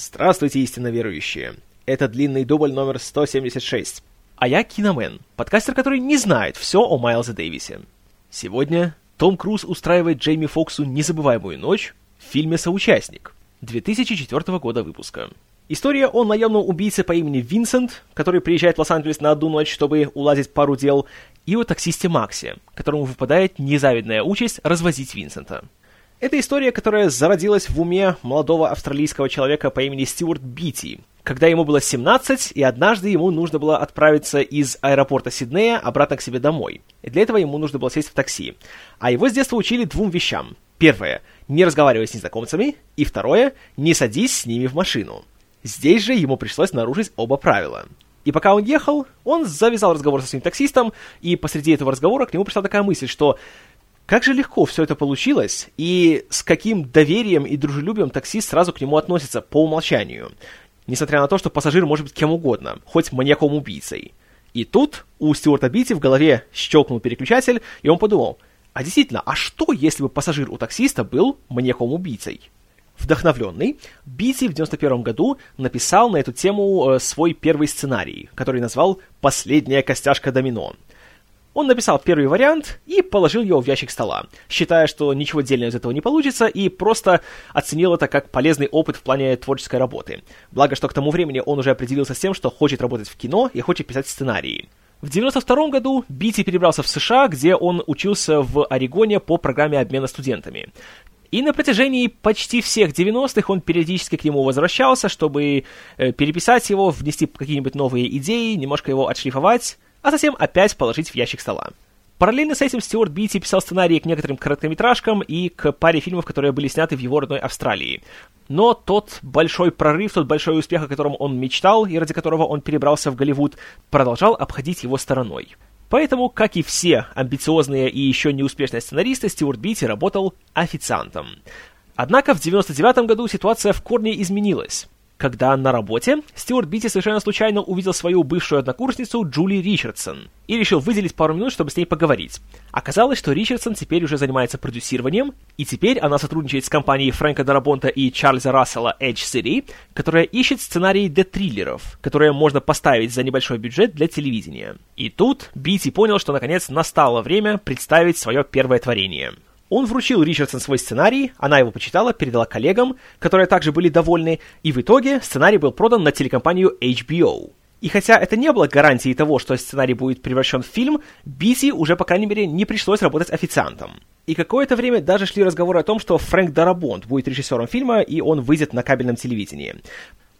Здравствуйте, истинно верующие! Это длинный дубль номер 176. А я Киномен, подкастер, который не знает все о Майлзе Дэвисе. Сегодня Том Круз устраивает Джейми Фоксу незабываемую ночь в фильме «Соучастник» 2004 года выпуска. История о наемном убийце по имени Винсент, который приезжает в Лос-Анджелес на одну ночь, чтобы уладить пару дел, и о таксисте Максе, которому выпадает незавидная участь развозить Винсента. Это история, которая зародилась в уме молодого австралийского человека по имени Стюарт Бити, когда ему было 17, и однажды ему нужно было отправиться из аэропорта Сиднея обратно к себе домой. И для этого ему нужно было сесть в такси. А его с детства учили двум вещам. Первое – не разговаривай с незнакомцами, и второе – не садись с ними в машину. Здесь же ему пришлось нарушить оба правила. И пока он ехал, он завязал разговор со своим таксистом, и посреди этого разговора к нему пришла такая мысль, что как же легко все это получилось, и с каким доверием и дружелюбием таксист сразу к нему относится по умолчанию. Несмотря на то, что пассажир может быть кем угодно, хоть маньяком-убийцей. И тут у Стюарта Бити в голове щелкнул переключатель, и он подумал, а действительно, а что, если бы пассажир у таксиста был маньяком-убийцей? Вдохновленный, Бити в 91 году написал на эту тему э, свой первый сценарий, который назвал «Последняя костяшка домино», он написал первый вариант и положил его в ящик стола, считая, что ничего дельного из этого не получится, и просто оценил это как полезный опыт в плане творческой работы. Благо, что к тому времени он уже определился с тем, что хочет работать в кино и хочет писать сценарии. В 92 году Бити перебрался в США, где он учился в Орегоне по программе обмена студентами. И на протяжении почти всех 90-х он периодически к нему возвращался, чтобы э, переписать его, внести какие-нибудь новые идеи, немножко его отшлифовать, а затем опять положить в ящик стола. Параллельно с этим Стюарт Битти писал сценарии к некоторым короткометражкам и к паре фильмов, которые были сняты в его родной Австралии. Но тот большой прорыв, тот большой успех, о котором он мечтал и ради которого он перебрался в Голливуд, продолжал обходить его стороной. Поэтому, как и все амбициозные и еще неуспешные сценаристы, Стюарт Битти работал официантом. Однако в 99 году ситуация в корне изменилась когда на работе Стюарт Битти совершенно случайно увидел свою бывшую однокурсницу Джули Ричардсон и решил выделить пару минут, чтобы с ней поговорить. Оказалось, что Ричардсон теперь уже занимается продюсированием, и теперь она сотрудничает с компанией Фрэнка Дарабонта и Чарльза Рассела Edge City, которая ищет сценарии для триллеров, которые можно поставить за небольшой бюджет для телевидения. И тут Битти понял, что наконец настало время представить свое первое творение — он вручил Ричардсон свой сценарий, она его почитала, передала коллегам, которые также были довольны, и в итоге сценарий был продан на телекомпанию HBO. И хотя это не было гарантией того, что сценарий будет превращен в фильм, Бити уже, по крайней мере, не пришлось работать официантом. И какое-то время даже шли разговоры о том, что Фрэнк Дарабонт будет режиссером фильма, и он выйдет на кабельном телевидении.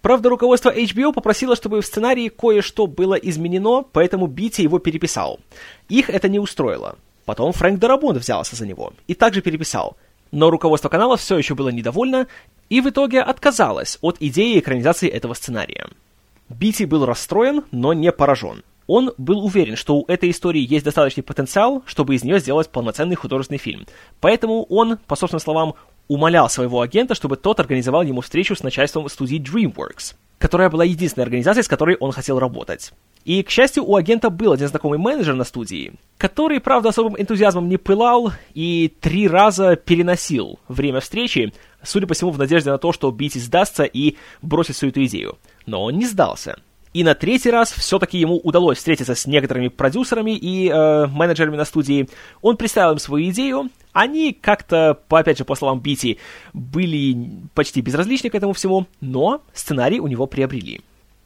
Правда, руководство HBO попросило, чтобы в сценарии кое-что было изменено, поэтому Бити его переписал. Их это не устроило. Потом Фрэнк Дарабонт взялся за него и также переписал. Но руководство канала все еще было недовольно и в итоге отказалось от идеи экранизации этого сценария. Бити был расстроен, но не поражен. Он был уверен, что у этой истории есть достаточный потенциал, чтобы из нее сделать полноценный художественный фильм. Поэтому он, по собственным словам, умолял своего агента, чтобы тот организовал ему встречу с начальством студии DreamWorks, которая была единственной организацией, с которой он хотел работать. И, к счастью, у агента был один знакомый менеджер на студии, который, правда, особым энтузиазмом не пылал и три раза переносил время встречи, судя по всему, в надежде на то, что Бити сдастся и бросит всю эту идею. Но он не сдался. И на третий раз все-таки ему удалось встретиться с некоторыми продюсерами и э, менеджерами на студии. Он представил им свою идею. Они как-то, по, опять же, по словам Бити, были почти безразличны к этому всему, но сценарий у него приобрели.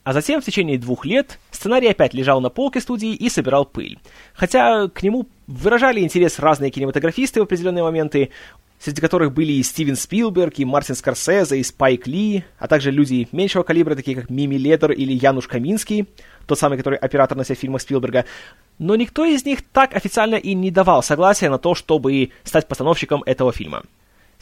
А затем в течение двух лет сценарий опять лежал на полке студии и собирал пыль. Хотя к нему выражали интерес разные кинематографисты в определенные моменты, среди которых были и Стивен Спилберг, и Мартин Скорсезе, и Спайк Ли, а также люди меньшего калибра, такие как Мими Ледер или Януш Каминский, тот самый, который оператор на всех фильмах Спилберга. Но никто из них так официально и не давал согласия на то, чтобы стать постановщиком этого фильма.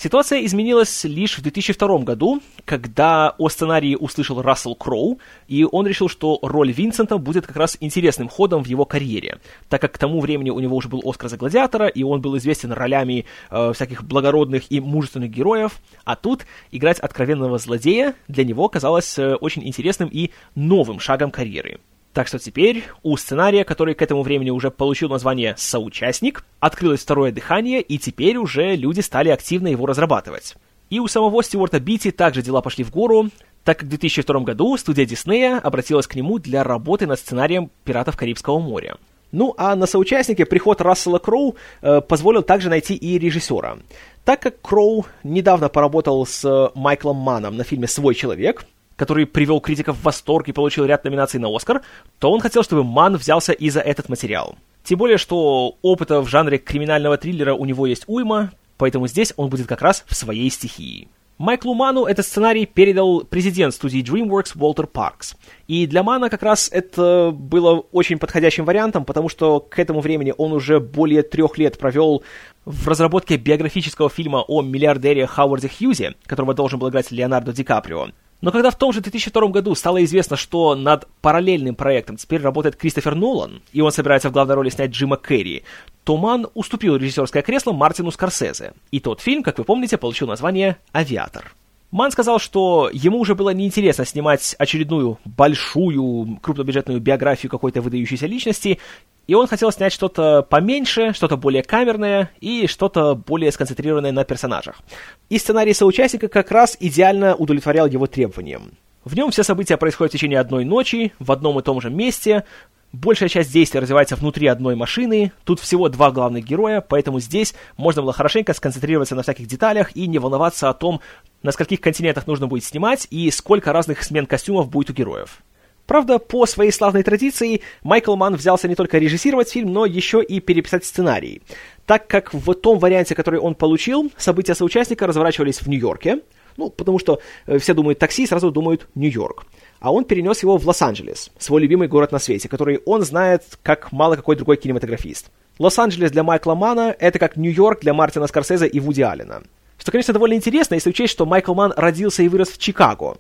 Ситуация изменилась лишь в 2002 году, когда о сценарии услышал Рассел Кроу, и он решил, что роль Винсента будет как раз интересным ходом в его карьере, так как к тому времени у него уже был Оскар за гладиатора, и он был известен ролями э, всяких благородных и мужественных героев, а тут играть откровенного злодея для него казалось э, очень интересным и новым шагом карьеры. Так что теперь у сценария, который к этому времени уже получил название «Соучастник», открылось второе дыхание, и теперь уже люди стали активно его разрабатывать. И у самого Стюарта Бити также дела пошли в гору, так как в 2002 году студия Диснея обратилась к нему для работы над сценарием «Пиратов Карибского моря». Ну, а на соучастнике приход Рассела Кроу э, позволил также найти и режиссера. Так как Кроу недавно поработал с Майклом Маном на фильме «Свой человек», который привел критиков в восторг и получил ряд номинаций на Оскар, то он хотел, чтобы Ман взялся и за этот материал. Тем более, что опыта в жанре криминального триллера у него есть уйма, поэтому здесь он будет как раз в своей стихии. Майклу Ману этот сценарий передал президент студии DreamWorks Уолтер Паркс. И для Мана как раз это было очень подходящим вариантом, потому что к этому времени он уже более трех лет провел в разработке биографического фильма о миллиардере Хауарде Хьюзе, которого должен был играть Леонардо Ди Каприо. Но когда в том же 2002 году стало известно, что над параллельным проектом теперь работает Кристофер Нолан, и он собирается в главной роли снять Джима Керри, то Ман уступил режиссерское кресло Мартину Скорсезе. И тот фильм, как вы помните, получил название «Авиатор». Ман сказал, что ему уже было неинтересно снимать очередную большую крупнобюджетную биографию какой-то выдающейся личности, и он хотел снять что-то поменьше, что-то более камерное и что-то более сконцентрированное на персонажах. И сценарий соучастника как раз идеально удовлетворял его требованиям. В нем все события происходят в течение одной ночи, в одном и том же месте, Большая часть действия развивается внутри одной машины, тут всего два главных героя, поэтому здесь можно было хорошенько сконцентрироваться на всяких деталях и не волноваться о том, на скольких континентах нужно будет снимать и сколько разных смен костюмов будет у героев. Правда, по своей славной традиции, Майкл Манн взялся не только режиссировать фильм, но еще и переписать сценарий. Так как в том варианте, который он получил, события соучастника разворачивались в Нью-Йорке, ну, потому что э, все думают такси, сразу думают Нью-Йорк. А он перенес его в Лос-Анджелес, свой любимый город на свете, который он знает как мало какой другой кинематографист. Лос-Анджелес для Майкла Мана — это как Нью-Йорк для Мартина Скорсезе и Вуди Аллена. Что, конечно, довольно интересно, если учесть, что Майкл Ман родился и вырос в Чикаго,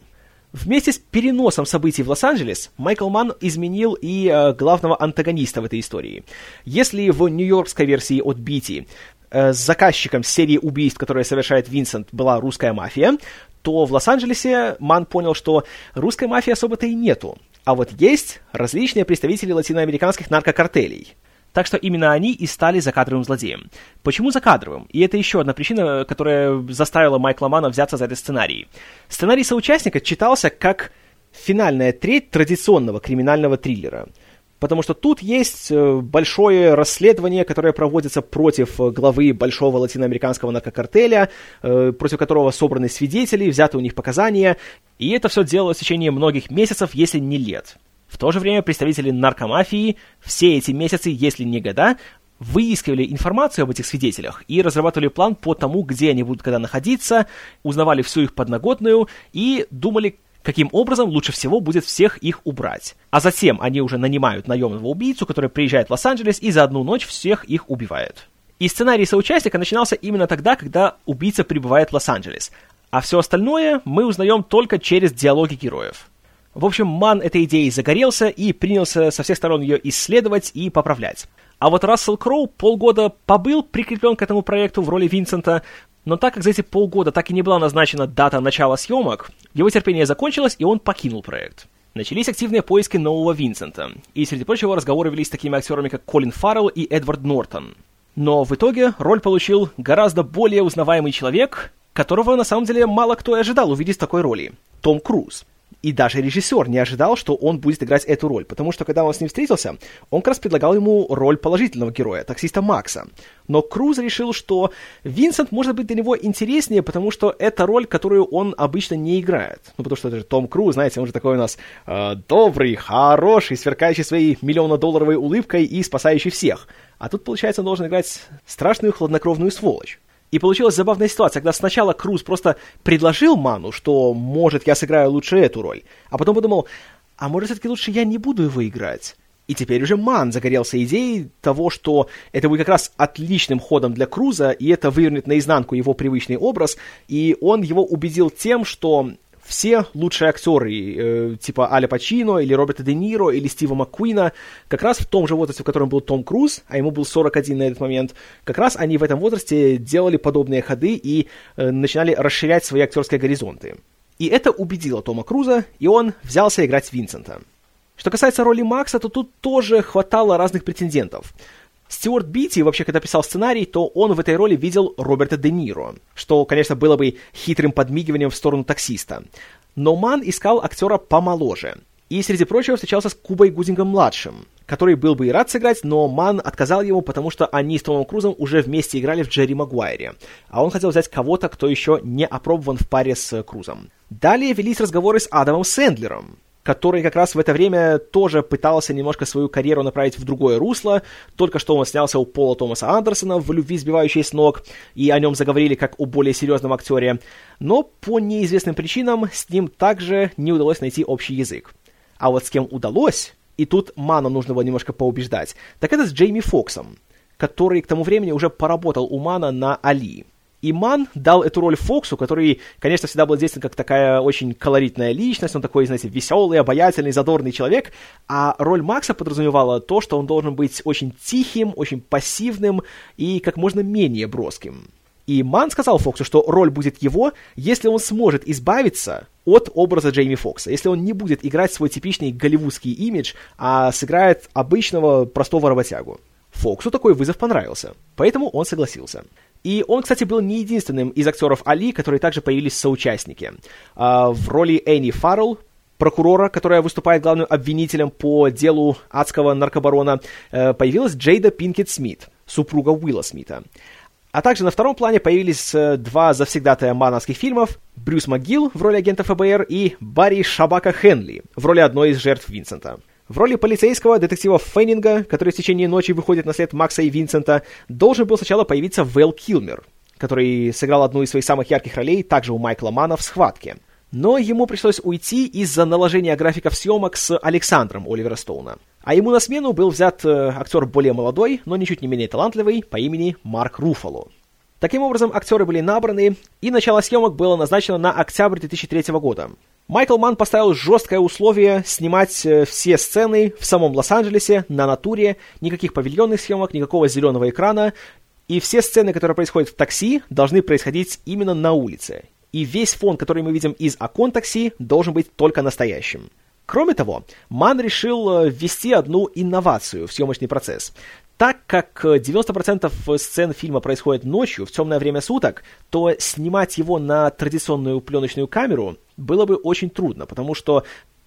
Вместе с переносом событий в Лос-Анджелес, Майкл Манн изменил и э, главного антагониста в этой истории. Если в нью-йоркской версии от Бити э, заказчиком серии убийств, которые совершает Винсент, была русская мафия, то в Лос-Анджелесе Ман понял, что русской мафии особо-то и нету. А вот есть различные представители латиноамериканских наркокартелей – так что именно они и стали закадровым злодеем. Почему закадровым? И это еще одна причина, которая заставила Майкла Мана взяться за этот сценарий. Сценарий соучастника читался как финальная треть традиционного криминального триллера. Потому что тут есть э, большое расследование, которое проводится против э, главы большого латиноамериканского наркокартеля, э, против которого собраны свидетели, взяты у них показания. И это все делалось в течение многих месяцев, если не лет. В то же время представители наркомафии все эти месяцы, если не года, выискивали информацию об этих свидетелях и разрабатывали план по тому, где они будут когда находиться, узнавали всю их подноготную и думали, каким образом лучше всего будет всех их убрать. А затем они уже нанимают наемного убийцу, который приезжает в Лос-Анджелес и за одну ночь всех их убивает. И сценарий соучастника начинался именно тогда, когда убийца прибывает в Лос-Анджелес, а все остальное мы узнаем только через диалоги героев. В общем, Ман этой идеей загорелся и принялся со всех сторон ее исследовать и поправлять. А вот Рассел Кроу полгода побыл прикреплен к этому проекту в роли Винсента, но так как за эти полгода так и не была назначена дата начала съемок, его терпение закончилось, и он покинул проект. Начались активные поиски нового Винсента, и среди прочего разговоры велись с такими актерами, как Колин Фаррелл и Эдвард Нортон. Но в итоге роль получил гораздо более узнаваемый человек, которого на самом деле мало кто и ожидал увидеть в такой роли – Том Круз. И даже режиссер не ожидал, что он будет играть эту роль, потому что когда он с ним встретился, он как раз предлагал ему роль положительного героя, таксиста Макса. Но Круз решил, что Винсент может быть для него интереснее, потому что это роль, которую он обычно не играет. Ну, потому что это же Том Круз, знаете, он же такой у нас э, добрый, хороший, сверкающий своей миллионно-долларовой улыбкой и спасающий всех. А тут, получается, он должен играть страшную хладнокровную сволочь. И получилась забавная ситуация, когда сначала Круз просто предложил Ману, что, может, я сыграю лучше эту роль, а потом подумал, а может, все-таки лучше я не буду его играть. И теперь уже Ман загорелся идеей того, что это будет как раз отличным ходом для Круза, и это вывернет наизнанку его привычный образ, и он его убедил тем, что все лучшие актеры, э, типа Аля Пачино, или Роберта Де Ниро, или Стива Маккуина, как раз в том же возрасте, в котором был Том Круз, а ему был 41 на этот момент, как раз они в этом возрасте делали подобные ходы и э, начинали расширять свои актерские горизонты. И это убедило Тома Круза, и он взялся играть Винсента. Что касается роли Макса, то тут тоже хватало разных претендентов. Стюарт Битти, вообще, когда писал сценарий, то он в этой роли видел Роберта Де Ниро, что, конечно, было бы хитрым подмигиванием в сторону таксиста. Но Ман искал актера помоложе. И, среди прочего, встречался с Кубой Гудингом-младшим, который был бы и рад сыграть, но Ман отказал ему, потому что они с Томом Крузом уже вместе играли в Джерри Магуайре, а он хотел взять кого-то, кто еще не опробован в паре с Крузом. Далее велись разговоры с Адамом Сэндлером, который как раз в это время тоже пытался немножко свою карьеру направить в другое русло. Только что он снялся у Пола Томаса Андерсона в «Любви, сбивающей с ног», и о нем заговорили как о более серьезном актере. Но по неизвестным причинам с ним также не удалось найти общий язык. А вот с кем удалось, и тут Мана нужно было немножко поубеждать, так это с Джейми Фоксом, который к тому времени уже поработал у Мана на «Али». И Ман дал эту роль Фоксу, который, конечно, всегда был известен как такая очень колоритная личность, он такой, знаете, веселый, обаятельный, задорный человек, а роль Макса подразумевала то, что он должен быть очень тихим, очень пассивным и как можно менее броским. И Ман сказал Фоксу, что роль будет его, если он сможет избавиться от образа Джейми Фокса, если он не будет играть свой типичный голливудский имидж, а сыграет обычного простого работягу. Фоксу такой вызов понравился, поэтому он согласился. И он, кстати, был не единственным из актеров Али, которые также появились соучастники. А, в роли Энни Фаррелл, прокурора, которая выступает главным обвинителем по делу адского наркобарона, э, появилась Джейда Пинкет Смит, супруга Уилла Смита. А также на втором плане появились э, два завсегдатая мановских фильмов, Брюс МcГилл в роли агента ФБР и Барри Шабака Хенли в роли одной из жертв Винсента. В роли полицейского детектива Феннинга, который в течение ночи выходит на след Макса и Винсента, должен был сначала появиться Вэл Килмер, который сыграл одну из своих самых ярких ролей также у Майкла Мана в «Схватке». Но ему пришлось уйти из-за наложения графиков съемок с Александром Оливера Стоуна. А ему на смену был взят э, актер более молодой, но ничуть не менее талантливый, по имени Марк Руфало. Таким образом, актеры были набраны, и начало съемок было назначено на октябрь 2003 года. Майкл Ман поставил жесткое условие снимать э, все сцены в самом Лос-Анджелесе, на натуре, никаких павильонных съемок, никакого зеленого экрана, и все сцены, которые происходят в такси, должны происходить именно на улице. И весь фон, который мы видим из окон такси, должен быть только настоящим. Кроме того, Ман решил э, ввести одну инновацию в съемочный процесс. Так как 90% э, сцен фильма происходит ночью, в темное время суток, то снимать его на традиционную пленочную камеру было бы очень трудно, потому что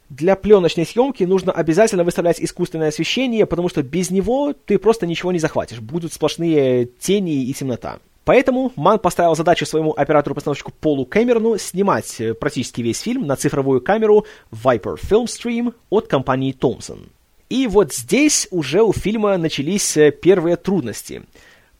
для пленочной съемки нужно обязательно выставлять искусственное освещение, потому что без него ты просто ничего не захватишь. Будут сплошные тени и темнота. Поэтому Ман поставил задачу своему оператору-постановщику Полу Кэмерону снимать э, практически весь фильм на цифровую камеру Viper Film Stream от компании Thomson. И вот здесь уже у фильма начались э, первые трудности.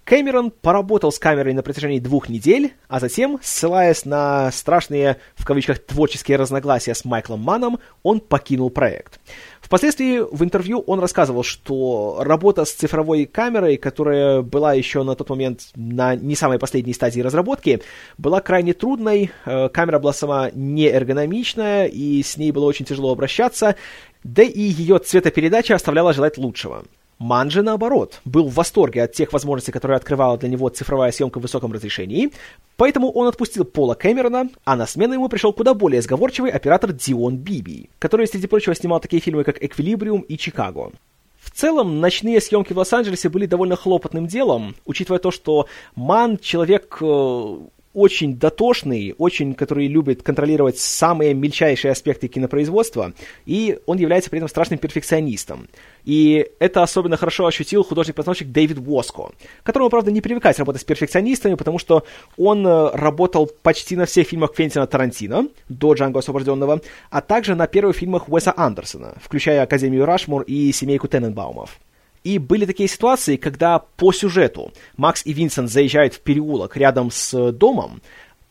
Кэмерон поработал с камерой на протяжении двух недель, а затем, ссылаясь на страшные, в кавычках, творческие разногласия с Майклом Маном, он покинул проект. Впоследствии в интервью он рассказывал, что работа с цифровой камерой, которая была еще на тот момент на не самой последней стадии разработки, была крайне трудной, э, камера была сама не эргономичная, и с ней было очень тяжело обращаться, да и ее цветопередача оставляла желать лучшего. Манджи, наоборот, был в восторге от тех возможностей, которые открывала для него цифровая съемка в высоком разрешении, поэтому он отпустил Пола Кэмерона, а на смену ему пришел куда более сговорчивый оператор Дион Биби, который, среди прочего, снимал такие фильмы, как «Эквилибриум» и «Чикаго». В целом, ночные съемки в Лос-Анджелесе были довольно хлопотным делом, учитывая то, что Ман человек э, очень дотошный, очень, который любит контролировать самые мельчайшие аспекты кинопроизводства, и он является при этом страшным перфекционистом. И это особенно хорошо ощутил художник-постановщик Дэвид Воско, которому, правда, не привыкать работать с перфекционистами, потому что он э, работал почти на всех фильмах Квентина Тарантино, до «Джанго освобожденного», а также на первых фильмах Уэса Андерсона, включая «Академию Рашмур» и «Семейку Тененбаумов». И были такие ситуации, когда по сюжету Макс и Винсент заезжают в переулок рядом с домом,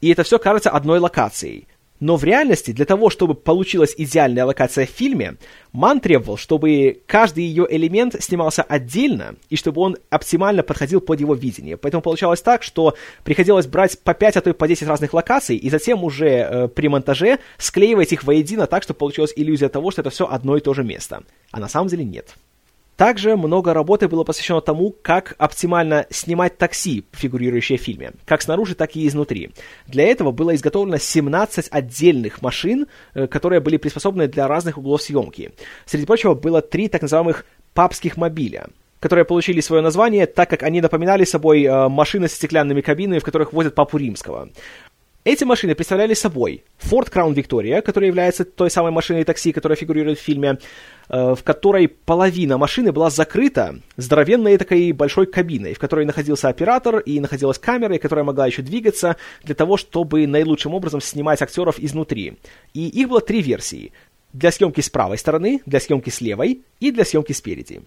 и это все кажется одной локацией. Но в реальности, для того, чтобы получилась идеальная локация в фильме, Ман требовал, чтобы каждый ее элемент снимался отдельно, и чтобы он оптимально подходил под его видение. Поэтому получалось так, что приходилось брать по 5, а то и по 10 разных локаций, и затем уже э, при монтаже склеивать их воедино так, чтобы получилась иллюзия того, что это все одно и то же место. А на самом деле нет. Также много работы было посвящено тому, как оптимально снимать такси, фигурирующее в фильме, как снаружи, так и изнутри. Для этого было изготовлено 17 отдельных машин, э, которые были приспособлены для разных углов съемки. Среди прочего, было три так называемых папских мобиля. которые получили свое название, так как они напоминали собой э, машины с стеклянными кабинами, в которых возят папу римского. Эти машины представляли собой Ford Crown Victoria, которая является той самой машиной такси, которая фигурирует в фильме, э, в которой половина машины была закрыта здоровенной такой большой кабиной, в которой находился оператор и находилась камера, которая могла еще двигаться для того, чтобы наилучшим образом снимать актеров изнутри. И их было три версии. Для съемки с правой стороны, для съемки с левой и для съемки спереди.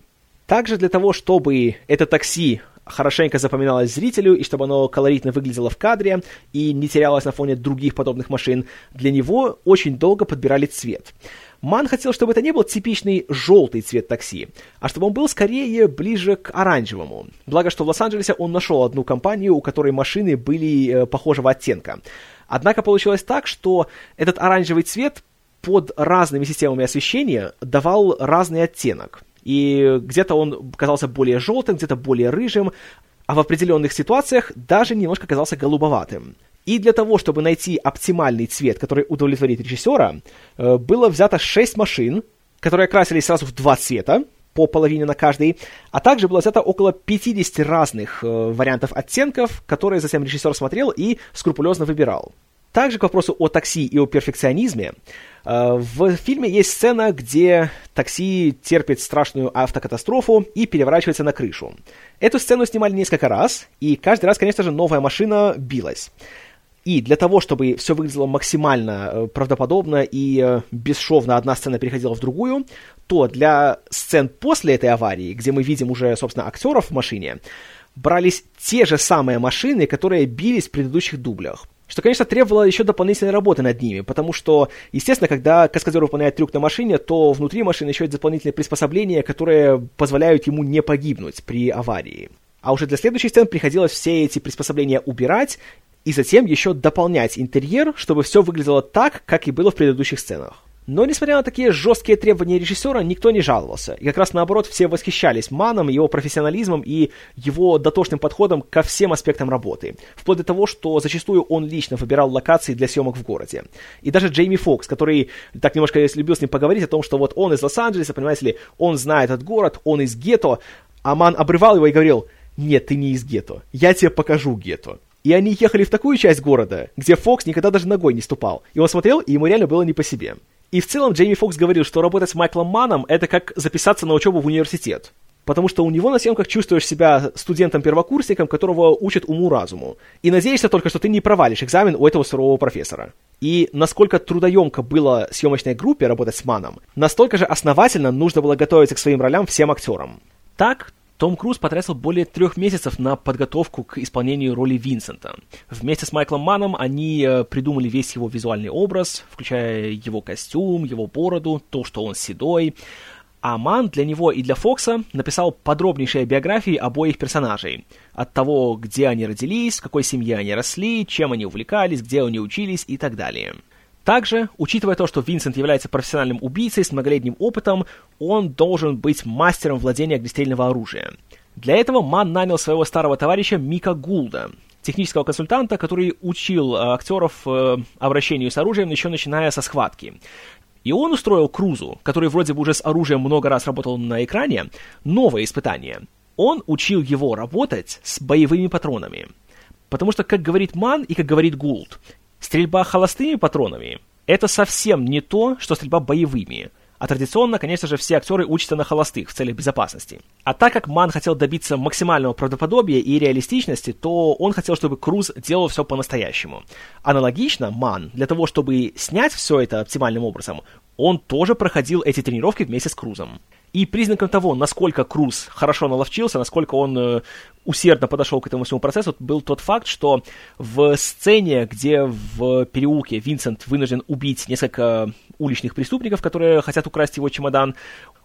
Также для того, чтобы это такси хорошенько запоминалось зрителю, и чтобы оно колоритно выглядело в кадре и не терялось на фоне других подобных машин, для него очень долго подбирали цвет. Ман хотел, чтобы это не был типичный желтый цвет такси, а чтобы он был скорее ближе к оранжевому. Благо, что в Лос-Анджелесе он нашел одну компанию, у которой машины были э, похожего оттенка. Однако получилось так, что этот оранжевый цвет под разными системами освещения давал разный оттенок и где-то он казался более желтым, где-то более рыжим, а в определенных ситуациях даже немножко казался голубоватым. И для того, чтобы найти оптимальный цвет, который удовлетворит режиссера, э, было взято 6 машин, которые окрасились сразу в два цвета, по половине на каждый, а также было взято около 50 разных э, вариантов оттенков, которые затем режиссер смотрел и скрупулезно выбирал. Также к вопросу о такси и о перфекционизме. Э, в фильме есть сцена, где такси терпит страшную автокатастрофу и переворачивается на крышу. Эту сцену снимали несколько раз, и каждый раз, конечно же, новая машина билась. И для того, чтобы все выглядело максимально э, правдоподобно и э, бесшовно одна сцена переходила в другую, то для сцен после этой аварии, где мы видим уже, собственно, актеров в машине, брались те же самые машины, которые бились в предыдущих дублях. Что, конечно, требовало еще дополнительной работы над ними, потому что, естественно, когда каскадер выполняет трюк на машине, то внутри машины еще есть дополнительные приспособления, которые позволяют ему не погибнуть при аварии. А уже для следующих сцен приходилось все эти приспособления убирать и затем еще дополнять интерьер, чтобы все выглядело так, как и было в предыдущих сценах. Но, несмотря на такие жесткие требования режиссера, никто не жаловался. И как раз наоборот, все восхищались Маном, его профессионализмом и его дотошным подходом ко всем аспектам работы. Вплоть до того, что зачастую он лично выбирал локации для съемок в городе. И даже Джейми Фокс, который так немножко любил с ним поговорить о том, что вот он из Лос-Анджелеса, понимаете ли, он знает этот город, он из гетто, а Ман обрывал его и говорил, нет, ты не из гетто, я тебе покажу гетто. И они ехали в такую часть города, где Фокс никогда даже ногой не ступал. И он смотрел, и ему реально было не по себе. И в целом Джейми Фокс говорил, что работать с Майклом Маном — это как записаться на учебу в университет. Потому что у него на съемках чувствуешь себя студентом-первокурсником, которого учат уму-разуму. И надеешься только, что ты не провалишь экзамен у этого сурового профессора. И насколько трудоемко было съемочной группе работать с Маном, настолько же основательно нужно было готовиться к своим ролям всем актерам. Так, том Круз потратил более трех месяцев на подготовку к исполнению роли Винсента. Вместе с Майклом Маном они э, придумали весь его визуальный образ, включая его костюм, его бороду, то, что он седой. А Ман для него и для Фокса написал подробнейшие биографии обоих персонажей. От того, где они родились, в какой семье они росли, чем они увлекались, где они учились и так далее. Также, учитывая то, что Винсент является профессиональным убийцей с многолетним опытом, он должен быть мастером владения огнестрельного оружия. Для этого Ман нанял своего старого товарища Мика Гулда, технического консультанта, который учил э, актеров э, обращению с оружием, еще начиная со схватки. И он устроил Крузу, который вроде бы уже с оружием много раз работал на экране, новое испытание. Он учил его работать с боевыми патронами. Потому что, как говорит Ман и как говорит Гулд, Стрельба холостыми патронами – это совсем не то, что стрельба боевыми. А традиционно, конечно же, все актеры учатся на холостых в целях безопасности. А так как Ман хотел добиться максимального правдоподобия и реалистичности, то он хотел, чтобы Круз делал все по-настоящему. Аналогично, Ман, для того, чтобы снять все это оптимальным образом, он тоже проходил эти тренировки вместе с Крузом. И признаком того, насколько Круз хорошо наловчился, насколько он э, усердно подошел к этому всему процессу, был тот факт, что в сцене, где в переулке Винсент вынужден убить несколько уличных преступников, которые хотят украсть его чемодан,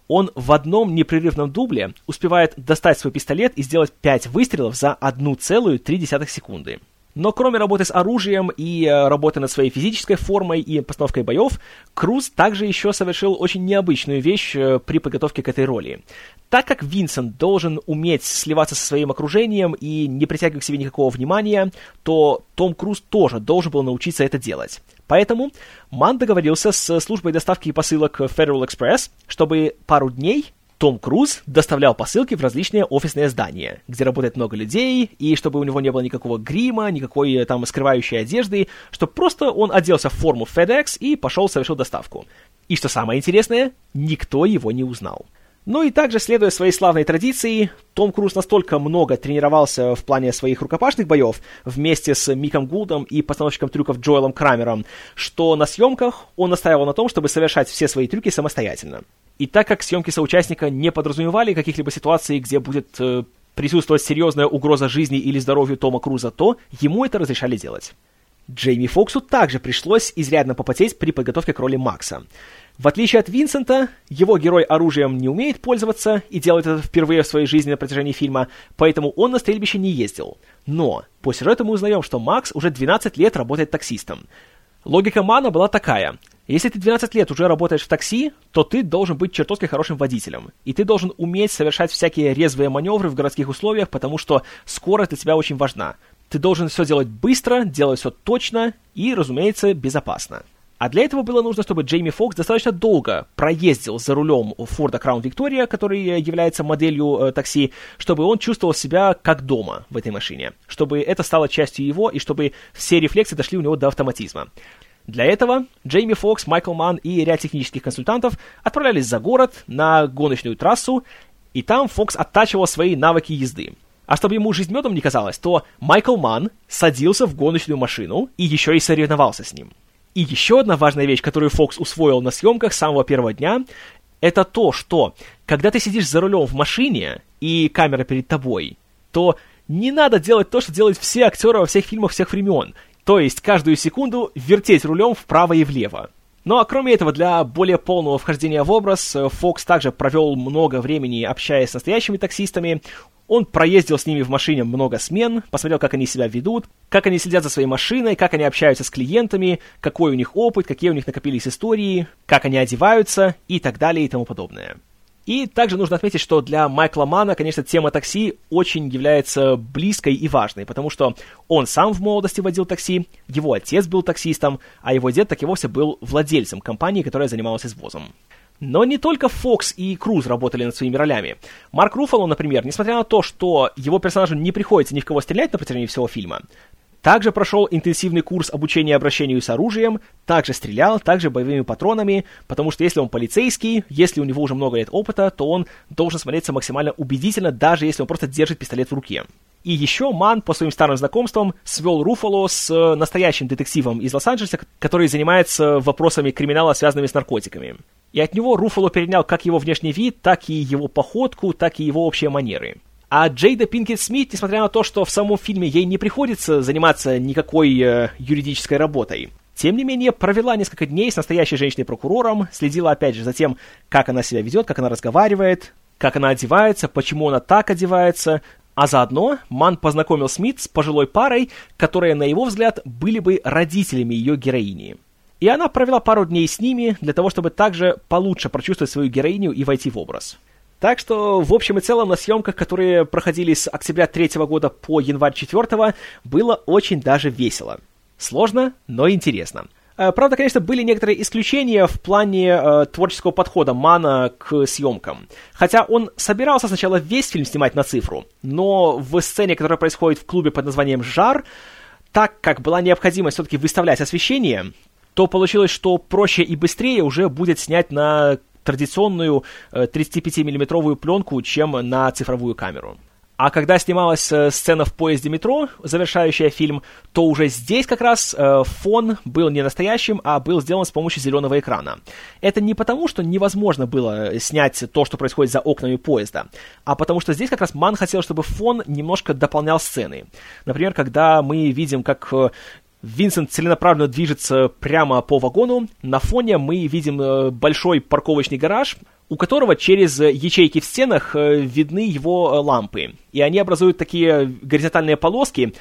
он в одном непрерывном дубле успевает достать свой пистолет и сделать 5 выстрелов за 1,3 секунды. Но кроме работы с оружием и э, работы над своей физической формой и постановкой боев, Круз также еще совершил очень необычную вещь э, при подготовке к этой роли. Так как Винсент должен уметь сливаться со своим окружением и не притягивать к себе никакого внимания, то Том Круз тоже должен был научиться это делать. Поэтому Ман договорился с службой доставки и посылок Federal Express, чтобы пару дней Том Круз доставлял посылки в различные офисные здания, где работает много людей, и чтобы у него не было никакого грима, никакой э, там скрывающей одежды, чтобы просто он оделся в форму FedEx и пошел совершил доставку. И что самое интересное, никто его не узнал. Ну и также, следуя своей славной традиции, Том Круз настолько много тренировался в плане своих рукопашных боев вместе с Миком Гулдом и постановщиком трюков Джоэлом Крамером, что на съемках он настаивал на том, чтобы совершать все свои трюки самостоятельно. И так как съемки соучастника не подразумевали каких-либо ситуаций, где будет э, присутствовать серьезная угроза жизни или здоровью Тома Круза, то ему это разрешали делать. Джейми Фоксу также пришлось изрядно попотеть при подготовке к роли Макса. В отличие от Винсента, его герой оружием не умеет пользоваться и делает это впервые в своей жизни на протяжении фильма, поэтому он на стрельбище не ездил. Но по сюжету мы узнаем, что Макс уже 12 лет работает таксистом. Логика Мана была такая. Если ты 12 лет уже работаешь в такси, то ты должен быть чертовски хорошим водителем. И ты должен уметь совершать всякие резвые маневры в городских условиях, потому что скорость для тебя очень важна. Ты должен все делать быстро, делать все точно и, разумеется, безопасно. А для этого было нужно, чтобы Джейми Фокс достаточно долго проездил за рулем Форда Краун Виктория, который является моделью э, такси, чтобы он чувствовал себя как дома в этой машине, чтобы это стало частью его и чтобы все рефлексы дошли у него до автоматизма. Для этого Джейми Фокс, Майкл Манн и ряд технических консультантов отправлялись за город на гоночную трассу, и там Фокс оттачивал свои навыки езды. А чтобы ему жизнь медом не казалось, то Майкл Манн садился в гоночную машину и еще и соревновался с ним. И еще одна важная вещь, которую Фокс усвоил на съемках с самого первого дня, это то, что когда ты сидишь за рулем в машине и камера перед тобой, то не надо делать то, что делают все актеры во всех фильмах всех времен. То есть каждую секунду вертеть рулем вправо и влево. Ну а кроме этого, для более полного вхождения в образ, Фокс также провел много времени общаясь с настоящими таксистами, он проездил с ними в машине много смен, посмотрел, как они себя ведут, как они следят за своей машиной, как они общаются с клиентами, какой у них опыт, какие у них накопились истории, как они одеваются и так далее и тому подобное. И также нужно отметить, что для Майкла Мана, конечно, тема такси очень является близкой и важной, потому что он сам в молодости водил такси, его отец был таксистом, а его дед так и вовсе был владельцем компании, которая занималась извозом. Но не только Фокс и Круз работали над своими ролями. Марк Руффало, например, несмотря на то, что его персонажу не приходится ни в кого стрелять на протяжении всего фильма, также прошел интенсивный курс обучения обращению с оружием, также стрелял, также боевыми патронами, потому что если он полицейский, если у него уже много лет опыта, то он должен смотреться максимально убедительно, даже если он просто держит пистолет в руке. И еще Ман по своим старым знакомствам свел Руфало с э, настоящим детективом из Лос-Анджелеса, который занимается вопросами криминала, связанными с наркотиками. И от него Руфало перенял как его внешний вид, так и его походку, так и его общие манеры. А Джейда Пинкет Смит, несмотря на то, что в самом фильме ей не приходится заниматься никакой э, юридической работой, тем не менее, провела несколько дней с настоящей женщиной-прокурором, следила опять же за тем, как она себя ведет, как она разговаривает, как она одевается, почему она так одевается, а заодно Ман познакомил Смит с пожилой парой, которые, на его взгляд, были бы родителями ее героини. И она провела пару дней с ними для того, чтобы также получше прочувствовать свою героиню и войти в образ. Так что, в общем и целом, на съемках, которые проходили с октября 3 года по январь 4 было очень даже весело. Сложно, но интересно. Э, правда, конечно, были некоторые исключения в плане э, творческого подхода Мана к съемкам. Хотя он собирался сначала весь фильм снимать на цифру, но в сцене, которая происходит в клубе под названием «Жар», так как была необходимость все-таки выставлять освещение, то получилось, что проще и быстрее уже будет снять на традиционную 35-миллиметровую э, пленку, чем на цифровую камеру. А когда снималась э, сцена в поезде метро, завершающая фильм, то уже здесь как раз э, фон был не настоящим, а был сделан с помощью зеленого экрана. Это не потому, что невозможно было снять то, что происходит за окнами поезда, а потому что здесь как раз Ман хотел, чтобы фон немножко дополнял сцены. Например, когда мы видим, как Винсент целенаправленно движется прямо по вагону. На фоне мы видим э, большой парковочный гараж, у которого через ячейки в стенах э, видны его э, лампы. И они образуют такие горизонтальные полоски,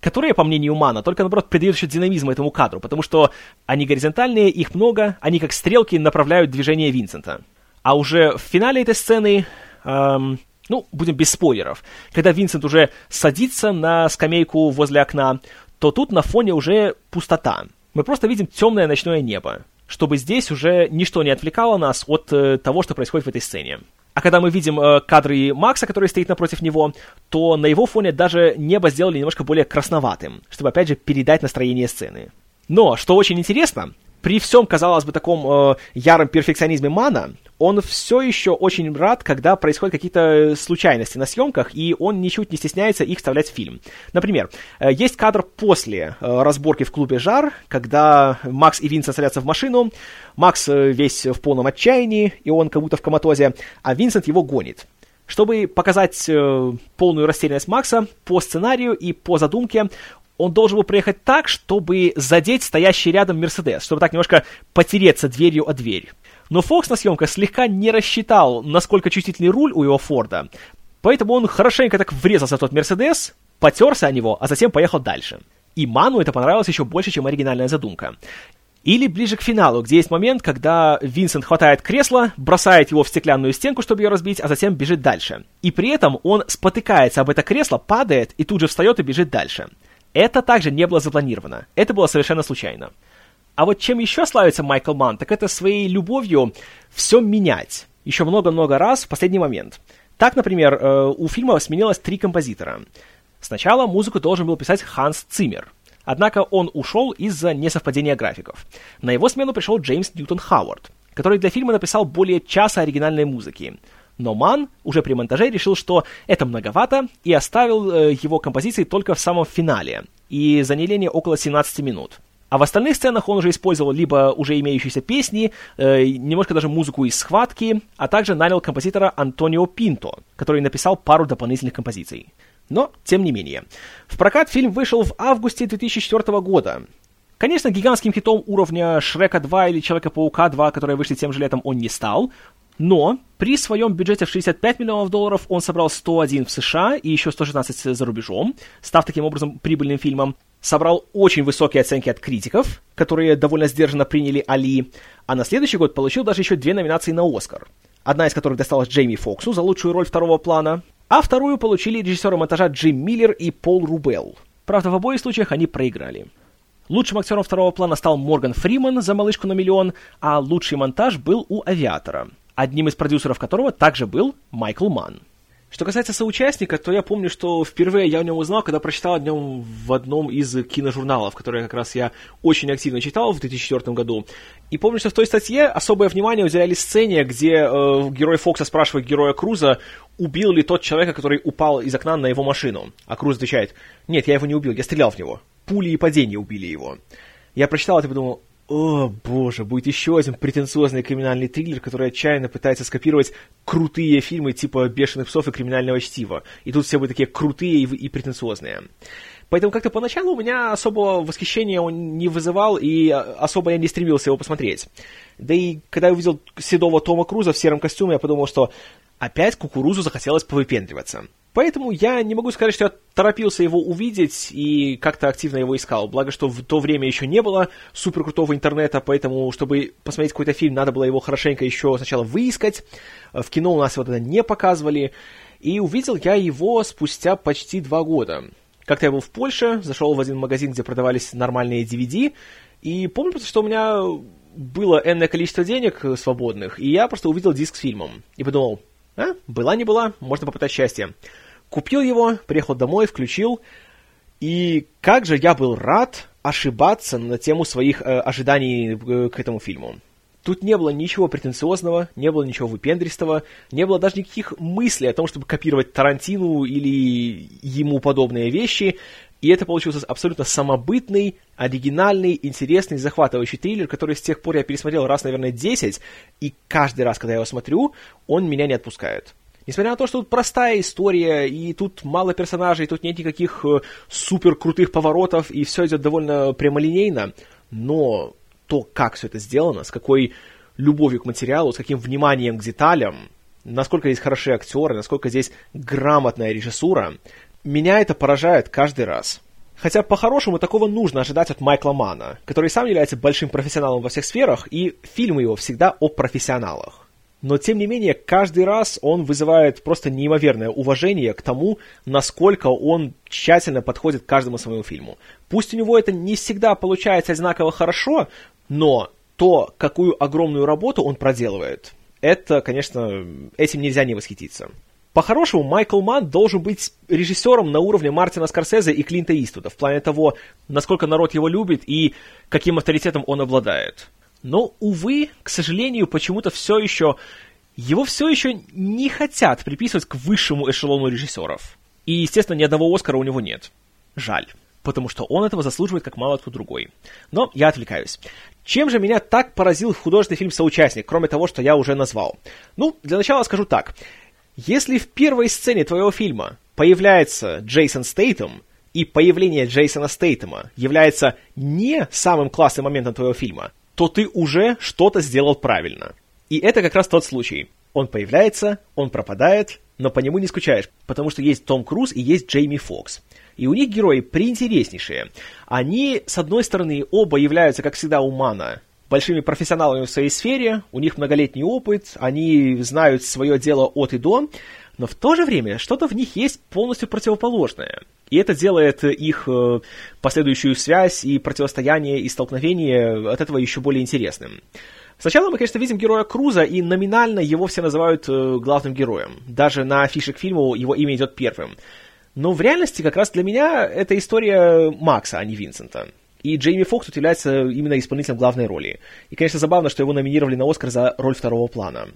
которые, по мнению Мана, только, наоборот, придают еще динамизм этому кадру, потому что они горизонтальные, их много, они как стрелки направляют движение Винсента. А уже в финале этой сцены, эм, ну, будем без спойлеров, когда Винсент уже садится на скамейку возле окна, то тут на фоне уже пустота. Мы просто видим темное ночное небо, чтобы здесь уже ничто не отвлекало нас от э, того, что происходит в этой сцене. А когда мы видим э, кадры Макса, который стоит напротив него, то на его фоне даже небо сделали немножко более красноватым, чтобы, опять же, передать настроение сцены. Но, что очень интересно, при всем, казалось бы, таком э, яром перфекционизме Мана, он все еще очень рад, когда происходят какие-то случайности на съемках, и он ничуть не стесняется их вставлять в фильм. Например, э, есть кадр после э, разборки в клубе «Жар», когда Макс и Винсент садятся в машину, Макс э, весь в полном отчаянии, и он как будто в коматозе, а Винсент его гонит. Чтобы показать э, полную растерянность Макса, по сценарию и по задумке он должен был приехать так, чтобы задеть стоящий рядом Мерседес, чтобы так немножко потереться дверью о дверь. Но Фокс на съемках слегка не рассчитал, насколько чувствительный руль у его Форда, поэтому он хорошенько так врезался в тот Мерседес, потерся о него, а затем поехал дальше. И Ману это понравилось еще больше, чем оригинальная задумка. Или ближе к финалу, где есть момент, когда Винсент хватает кресло, бросает его в стеклянную стенку, чтобы ее разбить, а затем бежит дальше. И при этом он спотыкается об это кресло, падает и тут же встает и бежит дальше. Это также не было запланировано. Это было совершенно случайно. А вот чем еще славится Майкл Манн, так это своей любовью все менять. Еще много-много раз в последний момент. Так, например, э, у фильма сменилось три композитора. Сначала музыку должен был писать Ханс Циммер. Однако он ушел из-за несовпадения графиков. На его смену пришел Джеймс Ньютон Хауард, который для фильма написал более часа оригинальной музыки. Но Ман уже при монтаже решил, что это многовато, и оставил э, его композиции только в самом финале, и заняли они около 17 минут. А в остальных сценах он уже использовал либо уже имеющиеся песни, э, немножко даже музыку из схватки, а также нанял композитора Антонио Пинто, который написал пару дополнительных композиций. Но, тем не менее. В прокат фильм вышел в августе 2004 года. Конечно, гигантским хитом уровня Шрека 2 или Человека-паука 2, которые вышли тем же летом, он не стал, но при своем бюджете в 65 миллионов долларов он собрал 101 в США и еще 116 за рубежом, став таким образом прибыльным фильмом. Собрал очень высокие оценки от критиков, которые довольно сдержанно приняли Али, а на следующий год получил даже еще две номинации на Оскар. Одна из которых досталась Джейми Фоксу за лучшую роль второго плана, а вторую получили режиссеры монтажа Джим Миллер и Пол Рубел. Правда, в обоих случаях они проиграли. Лучшим актером второго плана стал Морган Фриман за «Малышку на миллион», а лучший монтаж был у «Авиатора» одним из продюсеров которого также был Майкл Манн. Что касается соучастника, то я помню, что впервые я о нем узнал, когда прочитал о нем в одном из киножурналов, которые как раз я очень активно читал в 2004 году. И помню, что в той статье особое внимание уделяли сцене, где э, герой Фокса спрашивает героя Круза, убил ли тот человека, который упал из окна на его машину. А Круз отвечает, нет, я его не убил, я стрелял в него. Пули и падения убили его. Я прочитал это и подумал, о, боже, будет еще один претенциозный криминальный триллер, который отчаянно пытается скопировать крутые фильмы типа «Бешеных псов» и «Криминального чтива». И тут все будут такие крутые и, и претенциозные. Поэтому как-то поначалу у меня особого восхищения он не вызывал, и особо я не стремился его посмотреть. Да и когда я увидел седого Тома Круза в сером костюме, я подумал, что опять кукурузу захотелось повыпендриваться. Поэтому я не могу сказать, что я торопился его увидеть и как-то активно его искал. Благо, что в то время еще не было супер крутого интернета, поэтому, чтобы посмотреть какой-то фильм, надо было его хорошенько еще сначала выискать. В кино у нас его тогда не показывали. И увидел я его спустя почти два года. Как-то я был в Польше, зашел в один магазин, где продавались нормальные DVD, и помню что у меня было энное количество денег свободных, и я просто увидел диск с фильмом. И подумал, а, была не была, можно попытать счастье. Купил его, приехал домой, включил, и как же я был рад ошибаться на тему своих э, ожиданий э, к этому фильму. Тут не было ничего претенциозного, не было ничего выпендристого, не было даже никаких мыслей о том, чтобы копировать Тарантину или ему подобные вещи. И это получился абсолютно самобытный, оригинальный, интересный, захватывающий триллер, который с тех пор я пересмотрел раз, наверное, 10, и каждый раз, когда я его смотрю, он меня не отпускает. Несмотря на то, что тут простая история, и тут мало персонажей, тут нет никаких э, супер крутых поворотов, и все идет довольно прямолинейно, но то, как все это сделано, с какой любовью к материалу, с каким вниманием к деталям, насколько здесь хорошие актеры, насколько здесь грамотная режиссура, меня это поражает каждый раз. Хотя по-хорошему такого нужно ожидать от Майкла Мана, который сам является большим профессионалом во всех сферах, и фильмы его всегда о профессионалах. Но, тем не менее, каждый раз он вызывает просто неимоверное уважение к тому, насколько он тщательно подходит к каждому своему фильму. Пусть у него это не всегда получается одинаково хорошо, но то, какую огромную работу он проделывает, это, конечно, этим нельзя не восхититься. По-хорошему, Майкл Манн должен быть режиссером на уровне Мартина Скорсезе и Клинта Иствуда, в плане того, насколько народ его любит и каким авторитетом он обладает. Но, увы, к сожалению, почему-то все еще... Его все еще не хотят приписывать к высшему эшелону режиссеров. И, естественно, ни одного Оскара у него нет. Жаль. Потому что он этого заслуживает как мало кто другой. Но я отвлекаюсь. Чем же меня так поразил художественный фильм «Соучастник», кроме того, что я уже назвал? Ну, для начала скажу так. Если в первой сцене твоего фильма появляется Джейсон Стейтем, и появление Джейсона Стейтема является не самым классным моментом твоего фильма, то ты уже что-то сделал правильно. И это как раз тот случай. Он появляется, он пропадает, но по нему не скучаешь, потому что есть Том Круз и есть Джейми Фокс. И у них герои приинтереснейшие. Они, с одной стороны, оба являются, как всегда, умана, большими профессионалами в своей сфере, у них многолетний опыт, они знают свое дело от и до, но в то же время что-то в них есть полностью противоположное. И это делает их э, последующую связь и противостояние и столкновение от этого еще более интересным. Сначала мы, конечно, видим героя Круза, и номинально его все называют э, главным героем. Даже на афише к фильму его имя идет первым. Но в реальности как раз для меня это история Макса, а не Винсента. И Джейми Фокс тут является именно исполнителем главной роли. И, конечно, забавно, что его номинировали на Оскар за роль второго плана.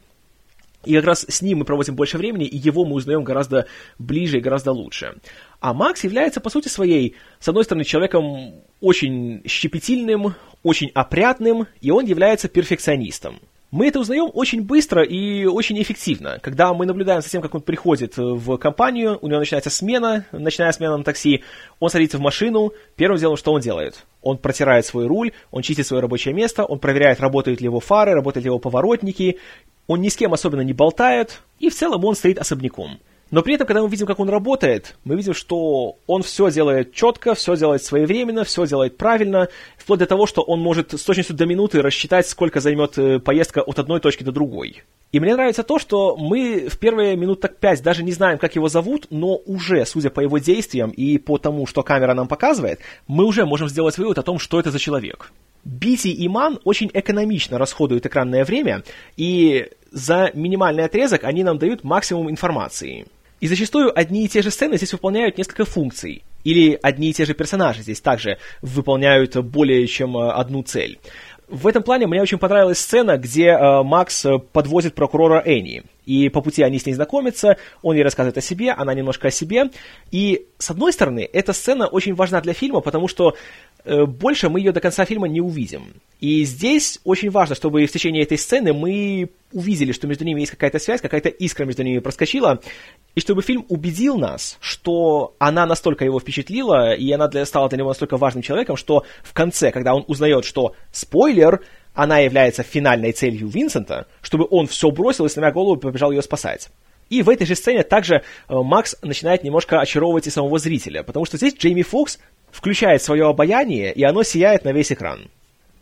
И как раз с ним мы проводим больше времени, и его мы узнаем гораздо ближе и гораздо лучше. А Макс является, по сути своей, с одной стороны, человеком очень щепетильным, очень опрятным, и он является перфекционистом. Мы это узнаем очень быстро и очень эффективно. Когда мы наблюдаем за тем, как он приходит в компанию, у него начинается смена, начиная смена на такси, он садится в машину, первым делом, что он делает? Он протирает свой руль, он чистит свое рабочее место, он проверяет, работают ли его фары, работают ли его поворотники, он ни с кем особенно не болтает, и в целом он стоит особняком. Но при этом, когда мы видим, как он работает, мы видим, что он все делает четко, все делает своевременно, все делает правильно, вплоть до того, что он может с точностью до минуты рассчитать, сколько займет э, поездка от одной точки до другой. И мне нравится то, что мы в первые минут так пять даже не знаем, как его зовут, но уже, судя по его действиям и по тому, что камера нам показывает, мы уже можем сделать вывод о том, что это за человек. Бити и Ман очень экономично расходуют экранное время, и за минимальный отрезок они нам дают максимум информации. И зачастую одни и те же сцены здесь выполняют несколько функций. Или одни и те же персонажи здесь также выполняют более чем э, одну цель. В этом плане мне очень понравилась сцена, где э, Макс подвозит прокурора Энни. И по пути они с ней знакомятся, он ей рассказывает о себе, она немножко о себе. И, с одной стороны, эта сцена очень важна для фильма, потому что Э, больше мы ее до конца фильма не увидим. И здесь очень важно, чтобы в течение этой сцены мы увидели, что между ними есть какая-то связь, какая-то искра между ними проскочила, и чтобы фильм убедил нас, что она настолько его впечатлила, и она для, стала для него настолько важным человеком, что в конце, когда он узнает, что спойлер, она является финальной целью Винсента, чтобы он все бросил и, сломя голову, побежал ее спасать. И в этой же сцене также э, Макс начинает немножко очаровывать и самого зрителя, потому что здесь Джейми Фокс включает свое обаяние, и оно сияет на весь экран.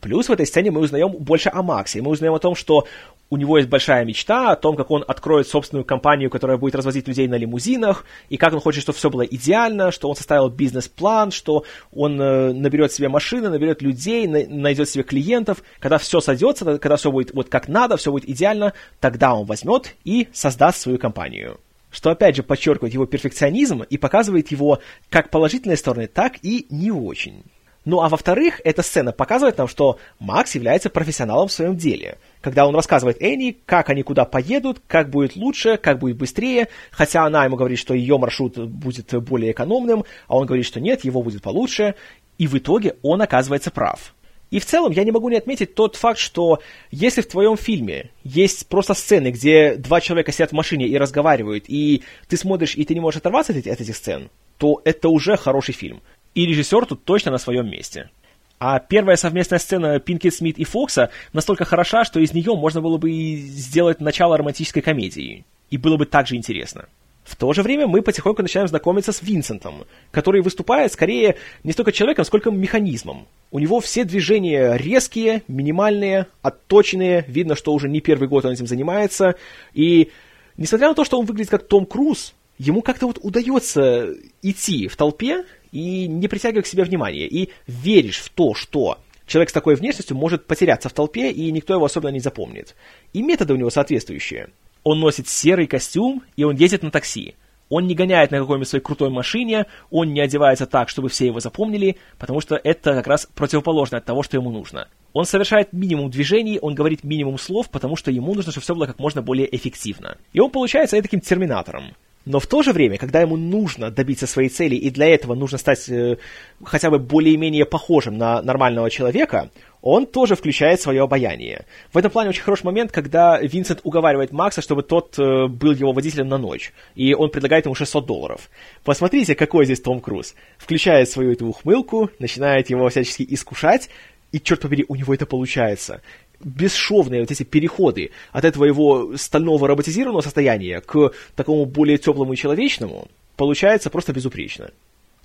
Плюс в этой сцене мы узнаем больше о Максе. Мы узнаем о том, что у него есть большая мечта, о том, как он откроет собственную компанию, которая будет развозить людей на лимузинах, и как он хочет, чтобы все было идеально, что он составил бизнес-план, что он э, наберет себе машины, наберет людей, на, найдет себе клиентов. Когда все сойдется, когда все будет вот как надо, все будет идеально, тогда он возьмет и создаст свою компанию что опять же подчеркивает его перфекционизм и показывает его как положительные стороны, так и не очень. Ну а во-вторых, эта сцена показывает нам, что Макс является профессионалом в своем деле. Когда он рассказывает Энни, как они куда поедут, как будет лучше, как будет быстрее, хотя она ему говорит, что ее маршрут будет более экономным, а он говорит, что нет, его будет получше, и в итоге он оказывается прав. И в целом я не могу не отметить тот факт, что если в твоем фильме есть просто сцены, где два человека сидят в машине и разговаривают, и ты смотришь, и ты не можешь оторваться от этих, сцен, то это уже хороший фильм. И режиссер тут точно на своем месте. А первая совместная сцена Пинки Смит и Фокса настолько хороша, что из нее можно было бы сделать начало романтической комедии. И было бы также интересно. В то же время мы потихоньку начинаем знакомиться с Винсентом, который выступает скорее не столько человеком, сколько механизмом. У него все движения резкие, минимальные, отточенные, видно, что уже не первый год он этим занимается, и несмотря на то, что он выглядит как Том Круз, ему как-то вот удается идти в толпе и не притягивать к себе внимания, и веришь в то, что Человек с такой внешностью может потеряться в толпе, и никто его особенно не запомнит. И методы у него соответствующие. Он носит серый костюм, и он ездит на такси. Он не гоняет на какой-нибудь своей крутой машине, он не одевается так, чтобы все его запомнили, потому что это как раз противоположно от того, что ему нужно. Он совершает минимум движений, он говорит минимум слов, потому что ему нужно, чтобы все было как можно более эффективно. И он получается таким терминатором. Но в то же время, когда ему нужно добиться своей цели, и для этого нужно стать э, хотя бы более-менее похожим на нормального человека, он тоже включает свое обаяние. В этом плане очень хороший момент, когда Винсент уговаривает Макса, чтобы тот э, был его водителем на ночь, и он предлагает ему 600 долларов. Посмотрите, какой здесь Том Круз. Включает свою эту ухмылку, начинает его всячески искушать, и, черт побери, у него это получается бесшовные вот эти переходы от этого его стального роботизированного состояния к такому более теплому и человечному получается просто безупречно.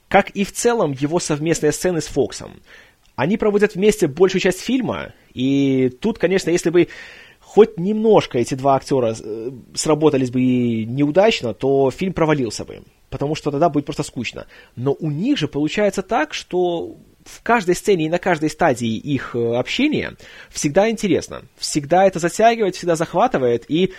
Как и в целом его совместные сцены с Фоксом. Они проводят вместе большую часть фильма, и тут, конечно, если бы хоть немножко эти два актера э, сработались бы неудачно, то фильм провалился бы, потому что тогда будет просто скучно. Но у них же получается так, что в каждой сцене и на каждой стадии их э, общения всегда интересно. Всегда это затягивает, всегда захватывает. И,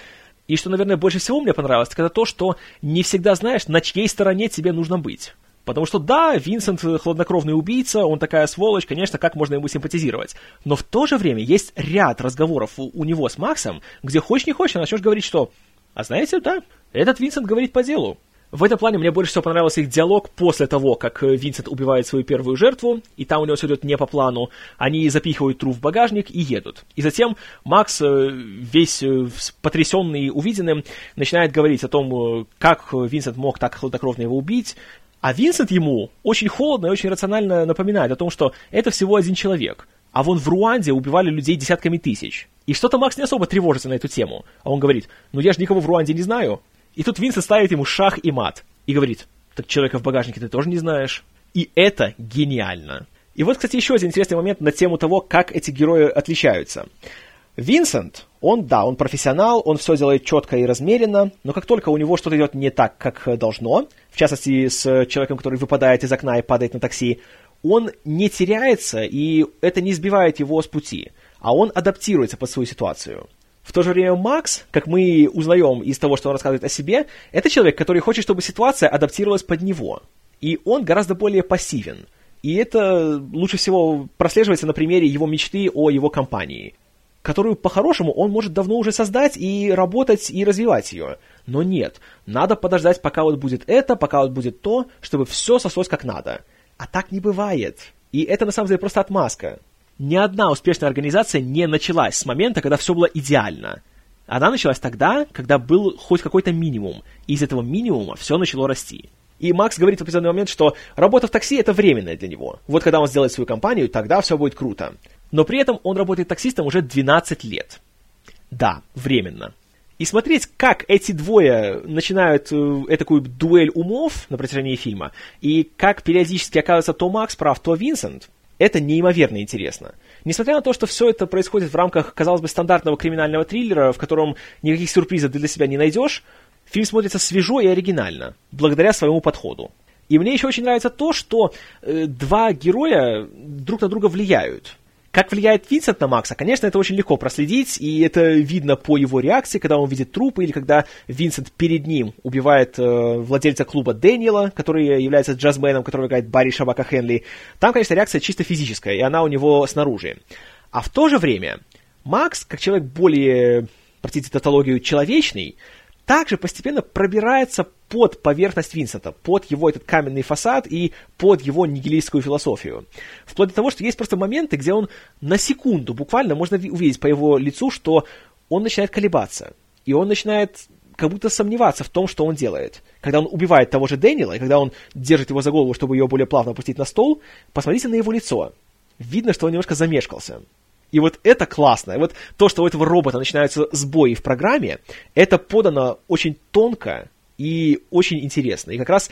и что, наверное, больше всего мне понравилось, это то, что не всегда знаешь, на чьей стороне тебе нужно быть. Потому что да, Винсент хладнокровный убийца, он такая сволочь, конечно, как можно ему симпатизировать. Но в то же время есть ряд разговоров у, у него с Максом, где хочешь не хочешь, начнешь говорить, что «А знаете, да, этот Винсент говорит по делу. В этом плане мне больше всего понравился их диалог после того, как э, Винсент убивает свою первую жертву, и там у него все идет не по плану. Они запихивают труп в багажник и едут. И затем Макс, э, весь э, потрясенный увиденным, начинает говорить о том, как Винсент мог так хладнокровно его убить, а Винсент ему очень холодно и очень рационально напоминает о том, что это всего один человек. А вон в Руанде убивали людей десятками тысяч. И что-то Макс не особо тревожится на эту тему. А он говорит, ну я же никого в Руанде не знаю. И тут Винсент ставит ему шах и мат. И говорит, так человека в багажнике ты тоже не знаешь. И это гениально. И вот, кстати, еще один интересный момент на тему того, как эти герои отличаются. Винсент, он, да, он профессионал, он все делает четко и размеренно, но как только у него что-то идет не так, как должно, в частности, с человеком, который выпадает из окна и падает на такси, он не теряется, и это не сбивает его с пути, а он адаптируется под свою ситуацию. В то же время Макс, как мы узнаем из того, что он рассказывает о себе, это человек, который хочет, чтобы ситуация адаптировалась под него. И он гораздо более пассивен. И это лучше всего прослеживается на примере его мечты о его компании, которую по-хорошему он может давно уже создать и работать и развивать ее. Но нет, надо подождать, пока вот будет это, пока вот будет то, чтобы все сослось как надо. А так не бывает. И это на самом деле просто отмазка ни одна успешная организация не началась с момента, когда все было идеально. Она началась тогда, когда был хоть какой-то минимум, и из этого минимума все начало расти. И Макс говорит в определенный момент, что работа в такси это временная для него. Вот когда он сделает свою компанию, тогда все будет круто. Но при этом он работает таксистом уже 12 лет. Да, временно. И смотреть, как эти двое начинают э, такую дуэль умов на протяжении фильма, и как периодически оказывается то Макс прав, то Винсент, это неимоверно интересно. Несмотря на то, что все это происходит в рамках, казалось бы, стандартного криминального триллера, в котором никаких сюрпризов для себя не найдешь, фильм смотрится свежо и оригинально, благодаря своему подходу. И мне еще очень нравится то, что э, два героя друг на друга влияют. Как влияет Винсент на Макса, конечно, это очень легко проследить, и это видно по его реакции, когда он видит трупы, или когда Винсент перед ним убивает э, владельца клуба Дэниела, который является джазменом, которого играет Барри Шабака Хенли. Там, конечно, реакция чисто физическая, и она у него снаружи. А в то же время Макс, как человек более, простите тавтологию, человечный, также постепенно пробирается под поверхность Винсента, под его этот каменный фасад и под его нигилистскую философию. Вплоть до того, что есть просто моменты, где он на секунду буквально можно увидеть по его лицу, что он начинает колебаться. И он начинает как будто сомневаться в том, что он делает. Когда он убивает того же Дэниела, и когда он держит его за голову, чтобы ее более плавно опустить на стол, посмотрите на его лицо. Видно, что он немножко замешкался. И вот это классно. Вот то, что у этого робота начинаются сбои в программе, это подано очень тонко и очень интересно. И как раз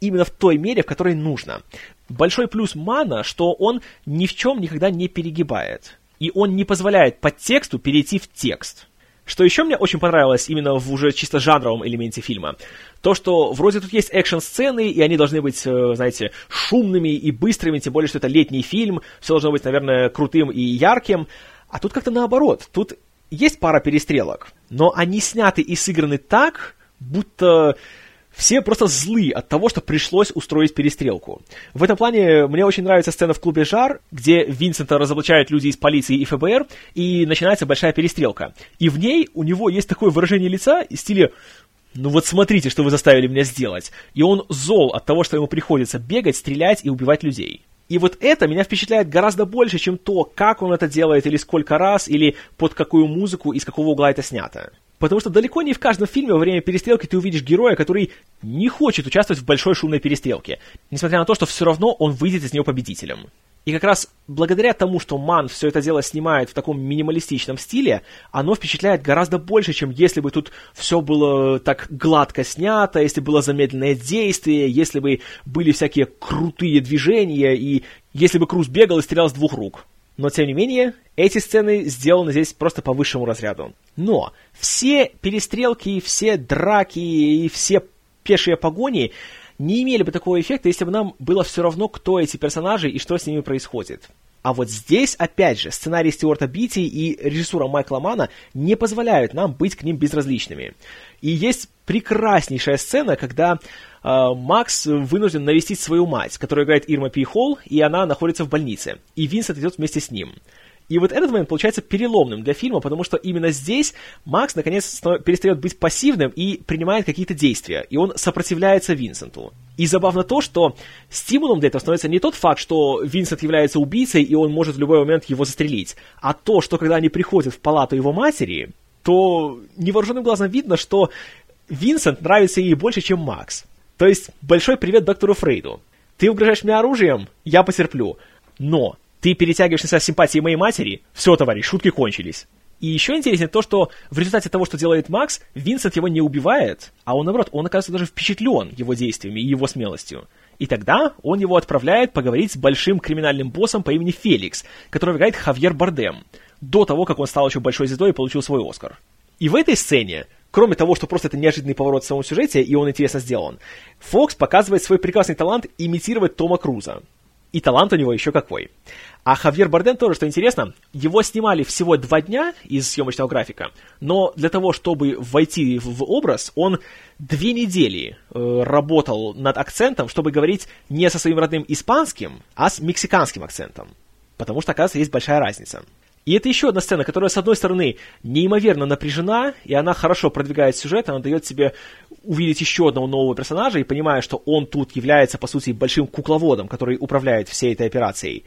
именно в той мере, в которой нужно. Большой плюс Мана, что он ни в чем никогда не перегибает. И он не позволяет по тексту перейти в текст. Что еще мне очень понравилось именно в уже чисто жанровом элементе фильма, то, что вроде тут есть экшн-сцены, и они должны быть, э, знаете, шумными и быстрыми, тем более, что это летний фильм, все должно быть, наверное, крутым и ярким, а тут как-то наоборот, тут есть пара перестрелок, но они сняты и сыграны так, будто все просто злы от того, что пришлось устроить перестрелку. В этом плане мне очень нравится сцена в клубе «Жар», где Винсента разоблачают люди из полиции и ФБР, и начинается большая перестрелка. И в ней у него есть такое выражение лица из стиля «Ну вот смотрите, что вы заставили меня сделать». И он зол от того, что ему приходится бегать, стрелять и убивать людей. И вот это меня впечатляет гораздо больше, чем то, как он это делает, или сколько раз, или под какую музыку и с какого угла это снято. Потому что далеко не в каждом фильме во время перестрелки ты увидишь героя, который не хочет участвовать в большой шумной перестрелке, несмотря на то, что все равно он выйдет из нее победителем. И как раз благодаря тому, что Ман все это дело снимает в таком минималистичном стиле, оно впечатляет гораздо больше, чем если бы тут все было так гладко снято, если было замедленное действие, если бы были всякие крутые движения, и если бы Круз бегал и стрелял с двух рук. Но, тем не менее, эти сцены сделаны здесь просто по высшему разряду. Но все перестрелки, все драки и все пешие погони не имели бы такого эффекта, если бы нам было все равно, кто эти персонажи и что с ними происходит. А вот здесь, опять же, сценарий Стюарта Битти и режиссура Майкла Мана не позволяют нам быть к ним безразличными. И есть прекраснейшая сцена, когда Макс вынужден навестить свою мать, которую играет Ирма Пи и она находится в больнице. И Винсент идет вместе с ним. И вот этот момент получается переломным для фильма, потому что именно здесь Макс наконец перестает быть пассивным и принимает какие-то действия, и он сопротивляется Винсенту. И забавно то, что стимулом для этого становится не тот факт, что Винсент является убийцей, и он может в любой момент его застрелить, а то, что когда они приходят в палату его матери, то невооруженным глазом видно, что Винсент нравится ей больше, чем Макс. То есть, большой привет доктору Фрейду. Ты угрожаешь мне оружием, я потерплю. Но ты перетягиваешь на себя симпатии моей матери, все, товарищ, шутки кончились. И еще интереснее то, что в результате того, что делает Макс, Винсент его не убивает, а он, наоборот, он оказывается даже впечатлен его действиями и его смелостью. И тогда он его отправляет поговорить с большим криминальным боссом по имени Феликс, который играет Хавьер Бардем, до того, как он стал еще большой звездой и получил свой Оскар. И в этой сцене, кроме того, что просто это неожиданный поворот в самом сюжете, и он интересно сделан, Фокс показывает свой прекрасный талант имитировать Тома Круза. И талант у него еще какой. А Хавьер Бардем тоже, что интересно, его снимали всего два дня из съемочного графика, но для того, чтобы войти в образ, он две недели э, работал над акцентом, чтобы говорить не со своим родным испанским, а с мексиканским акцентом. Потому что, оказывается, есть большая разница. И это еще одна сцена, которая, с одной стороны, неимоверно напряжена, и она хорошо продвигает сюжет, она дает себе увидеть еще одного нового персонажа, и понимая, что он тут является, по сути, большим кукловодом, который управляет всей этой операцией.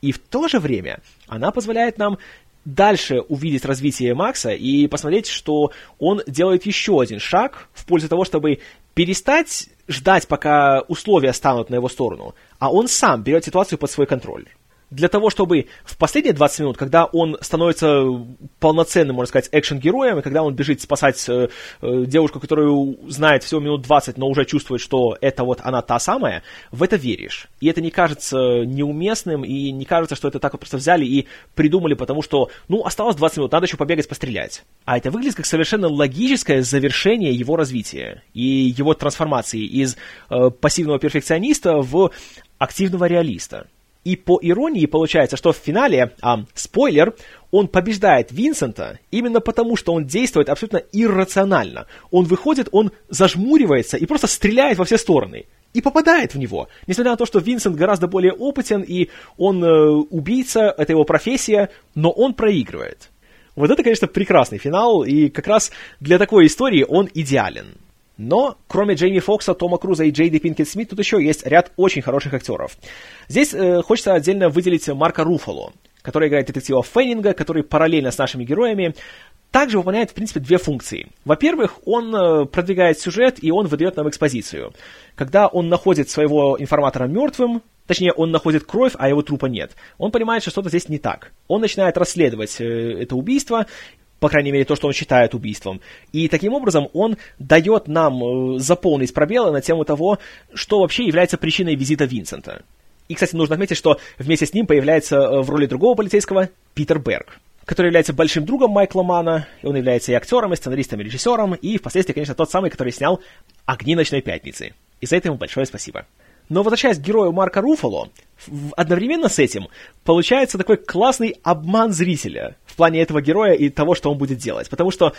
И в то же время она позволяет нам дальше увидеть развитие Макса и посмотреть, что он делает еще один шаг в пользу того, чтобы перестать ждать, пока условия станут на его сторону, а он сам берет ситуацию под свой контроль для того, чтобы в последние 20 минут, когда он становится полноценным, можно сказать, экшен-героем, и когда он бежит спасать э, э, девушку, которую знает всего минут 20, но уже чувствует, что это вот она та самая, в это веришь. И это не кажется неуместным, и не кажется, что это так вот просто взяли и придумали, потому что, ну, осталось 20 минут, надо еще побегать, пострелять. А это выглядит как совершенно логическое завершение его развития и его трансформации из э, пассивного перфекциониста в активного реалиста. И по иронии получается, что в финале, а, спойлер, он побеждает Винсента именно потому, что он действует абсолютно иррационально. Он выходит, он зажмуривается и просто стреляет во все стороны. И попадает в него. Несмотря на то, что Винсент гораздо более опытен, и он э, убийца, это его профессия, но он проигрывает. Вот это, конечно, прекрасный финал, и как раз для такой истории он идеален. Но, кроме Джейми Фокса, Тома Круза и Джейди Пинкет Смит, тут еще есть ряд очень хороших актеров. Здесь э, хочется отдельно выделить Марка Руфало, который играет детектива Феннинга, который параллельно с нашими героями также выполняет, в принципе, две функции. Во-первых, он э, продвигает сюжет, и он выдает нам экспозицию. Когда он находит своего информатора мертвым, точнее, он находит кровь, а его трупа нет, он понимает, что что-то здесь не так. Он начинает расследовать э, это убийство, по крайней мере, то, что он считает убийством. И таким образом он дает нам э, заполнить пробелы на тему того, что вообще является причиной визита Винсента. И, кстати, нужно отметить, что вместе с ним появляется э, в роли другого полицейского Питер Берг, который является большим другом Майкла Мана, и он является и актером, и сценаристом, и режиссером, и впоследствии, конечно, тот самый, который снял «Огни ночной пятницы». И за это ему большое спасибо. Но возвращаясь к герою Марка Руфало, одновременно с этим получается такой классный обман зрителя плане этого героя и того, что он будет делать. Потому что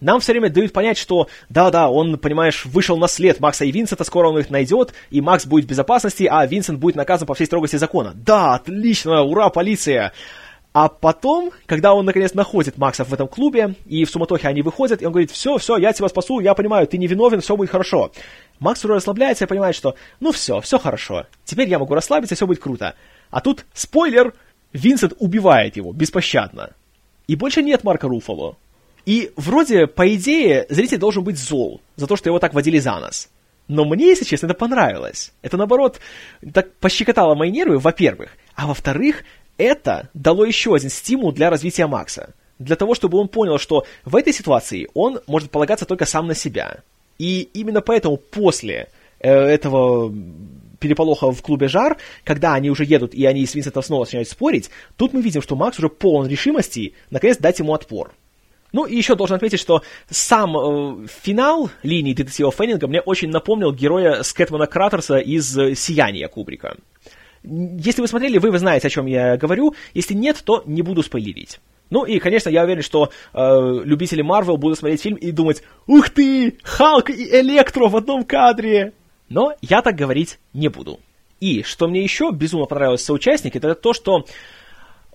нам все время дают понять, что да-да, он, понимаешь, вышел на след Макса и Винсента, скоро он их найдет, и Макс будет в безопасности, а Винсент будет наказан по всей строгости закона. Да, отлично, ура, полиция! А потом, когда он наконец находит Макса в этом клубе, и в суматохе они выходят, и он говорит, все, все, я тебя спасу, я понимаю, ты не виновен, все будет хорошо. Макс уже расслабляется и понимает, что ну все, все хорошо, теперь я могу расслабиться, все будет круто. А тут, спойлер, Винсент убивает его беспощадно. И больше нет Марка Руфало. И вроде, по идее, зритель должен быть зол за то, что его так водили за нос. Но мне, если честно, это понравилось. Это, наоборот, так пощекотало мои нервы, во-первых. А во-вторых, это дало еще один стимул для развития Макса. Для того, чтобы он понял, что в этой ситуации он может полагаться только сам на себя. И именно поэтому после э, этого переполоха в клубе «Жар», когда они уже едут и они с Винсентом снова начинают спорить, тут мы видим, что Макс уже полон решимости наконец дать ему отпор. Ну и еще должен отметить, что сам э, финал линии детектива Феннинга мне очень напомнил героя Скэтмана Кратерса из «Сияния» Кубрика. Если вы смотрели, вы, вы знаете, о чем я говорю. Если нет, то не буду спойлерить. Ну и, конечно, я уверен, что э, любители Марвел будут смотреть фильм и думать «Ух ты! Халк и Электро в одном кадре!» Но я так говорить не буду. И что мне еще безумно понравилось в соучастнике, это то, что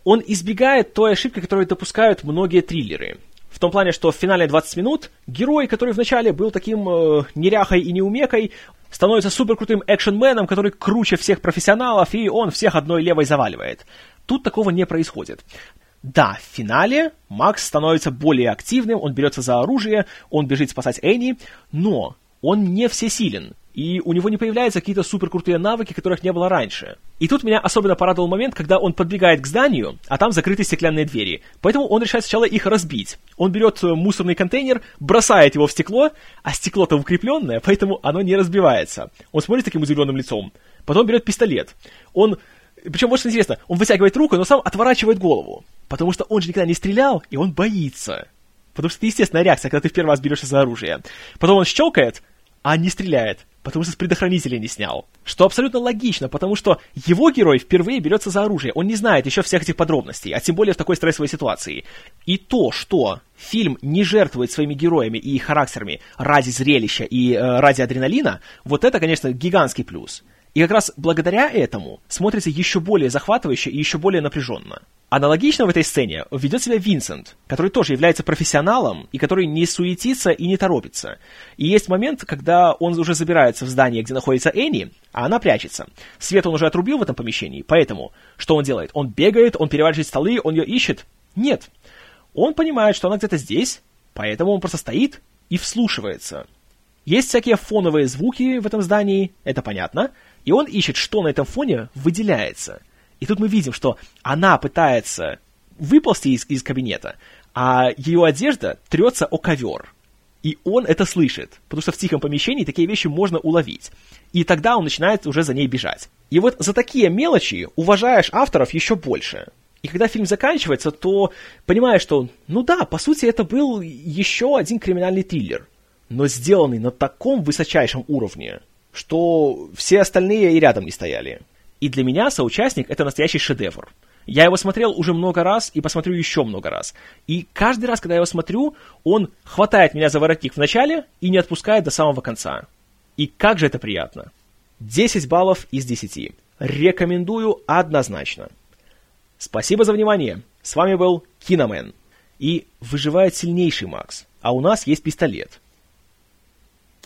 он избегает той ошибки, которую допускают многие триллеры. В том плане, что в финале 20 минут герой, который вначале был таким э, неряхой и неумекой, становится суперкрутым экшенменом, который круче всех профессионалов, и он всех одной левой заваливает. Тут такого не происходит. Да, в финале Макс становится более активным, он берется за оружие, он бежит спасать Энни, но он не всесилен и у него не появляются какие-то суперкрутые навыки, которых не было раньше. И тут меня особенно порадовал момент, когда он подбегает к зданию, а там закрыты стеклянные двери. Поэтому он решает сначала их разбить. Он берет э, мусорный контейнер, бросает его в стекло, а стекло-то укрепленное, поэтому оно не разбивается. Он смотрит таким удивленным лицом. Потом берет пистолет. Он причем, вот что интересно, он вытягивает руку, но сам отворачивает голову. Потому что он же никогда не стрелял, и он боится. Потому что это естественная реакция, когда ты в первый раз берешься за оружие. Потом он щелкает, а не стреляет, потому что с предохранителя не снял. Что абсолютно логично, потому что его герой впервые берется за оружие, он не знает еще всех этих подробностей, а тем более в такой стрессовой ситуации. И то, что фильм не жертвует своими героями и их характерами ради зрелища и э, ради адреналина, вот это, конечно, гигантский плюс. И как раз благодаря этому смотрится еще более захватывающе и еще более напряженно. Аналогично в этой сцене ведет себя Винсент, который тоже является профессионалом и который не суетится и не торопится. И есть момент, когда он уже забирается в здание, где находится Энни, а она прячется. Свет он уже отрубил в этом помещении, поэтому что он делает? Он бегает, он переворачивает столы, он ее ищет? Нет. Он понимает, что она где-то здесь, поэтому он просто стоит и вслушивается. Есть всякие фоновые звуки в этом здании, это понятно, и он ищет, что на этом фоне выделяется – и тут мы видим, что она пытается выползти из, из кабинета, а ее одежда трется о ковер. И он это слышит, потому что в тихом помещении такие вещи можно уловить. И тогда он начинает уже за ней бежать. И вот за такие мелочи уважаешь авторов еще больше. И когда фильм заканчивается, то понимаешь, что, ну да, по сути, это был еще один криминальный триллер, но сделанный на таком высочайшем уровне, что все остальные и рядом не стояли. И для меня соучастник — это настоящий шедевр. Я его смотрел уже много раз и посмотрю еще много раз. И каждый раз, когда я его смотрю, он хватает меня за воротник в начале и не отпускает до самого конца. И как же это приятно. 10 баллов из 10. Рекомендую однозначно. Спасибо за внимание. С вами был Киномен. И выживает сильнейший Макс. А у нас есть пистолет.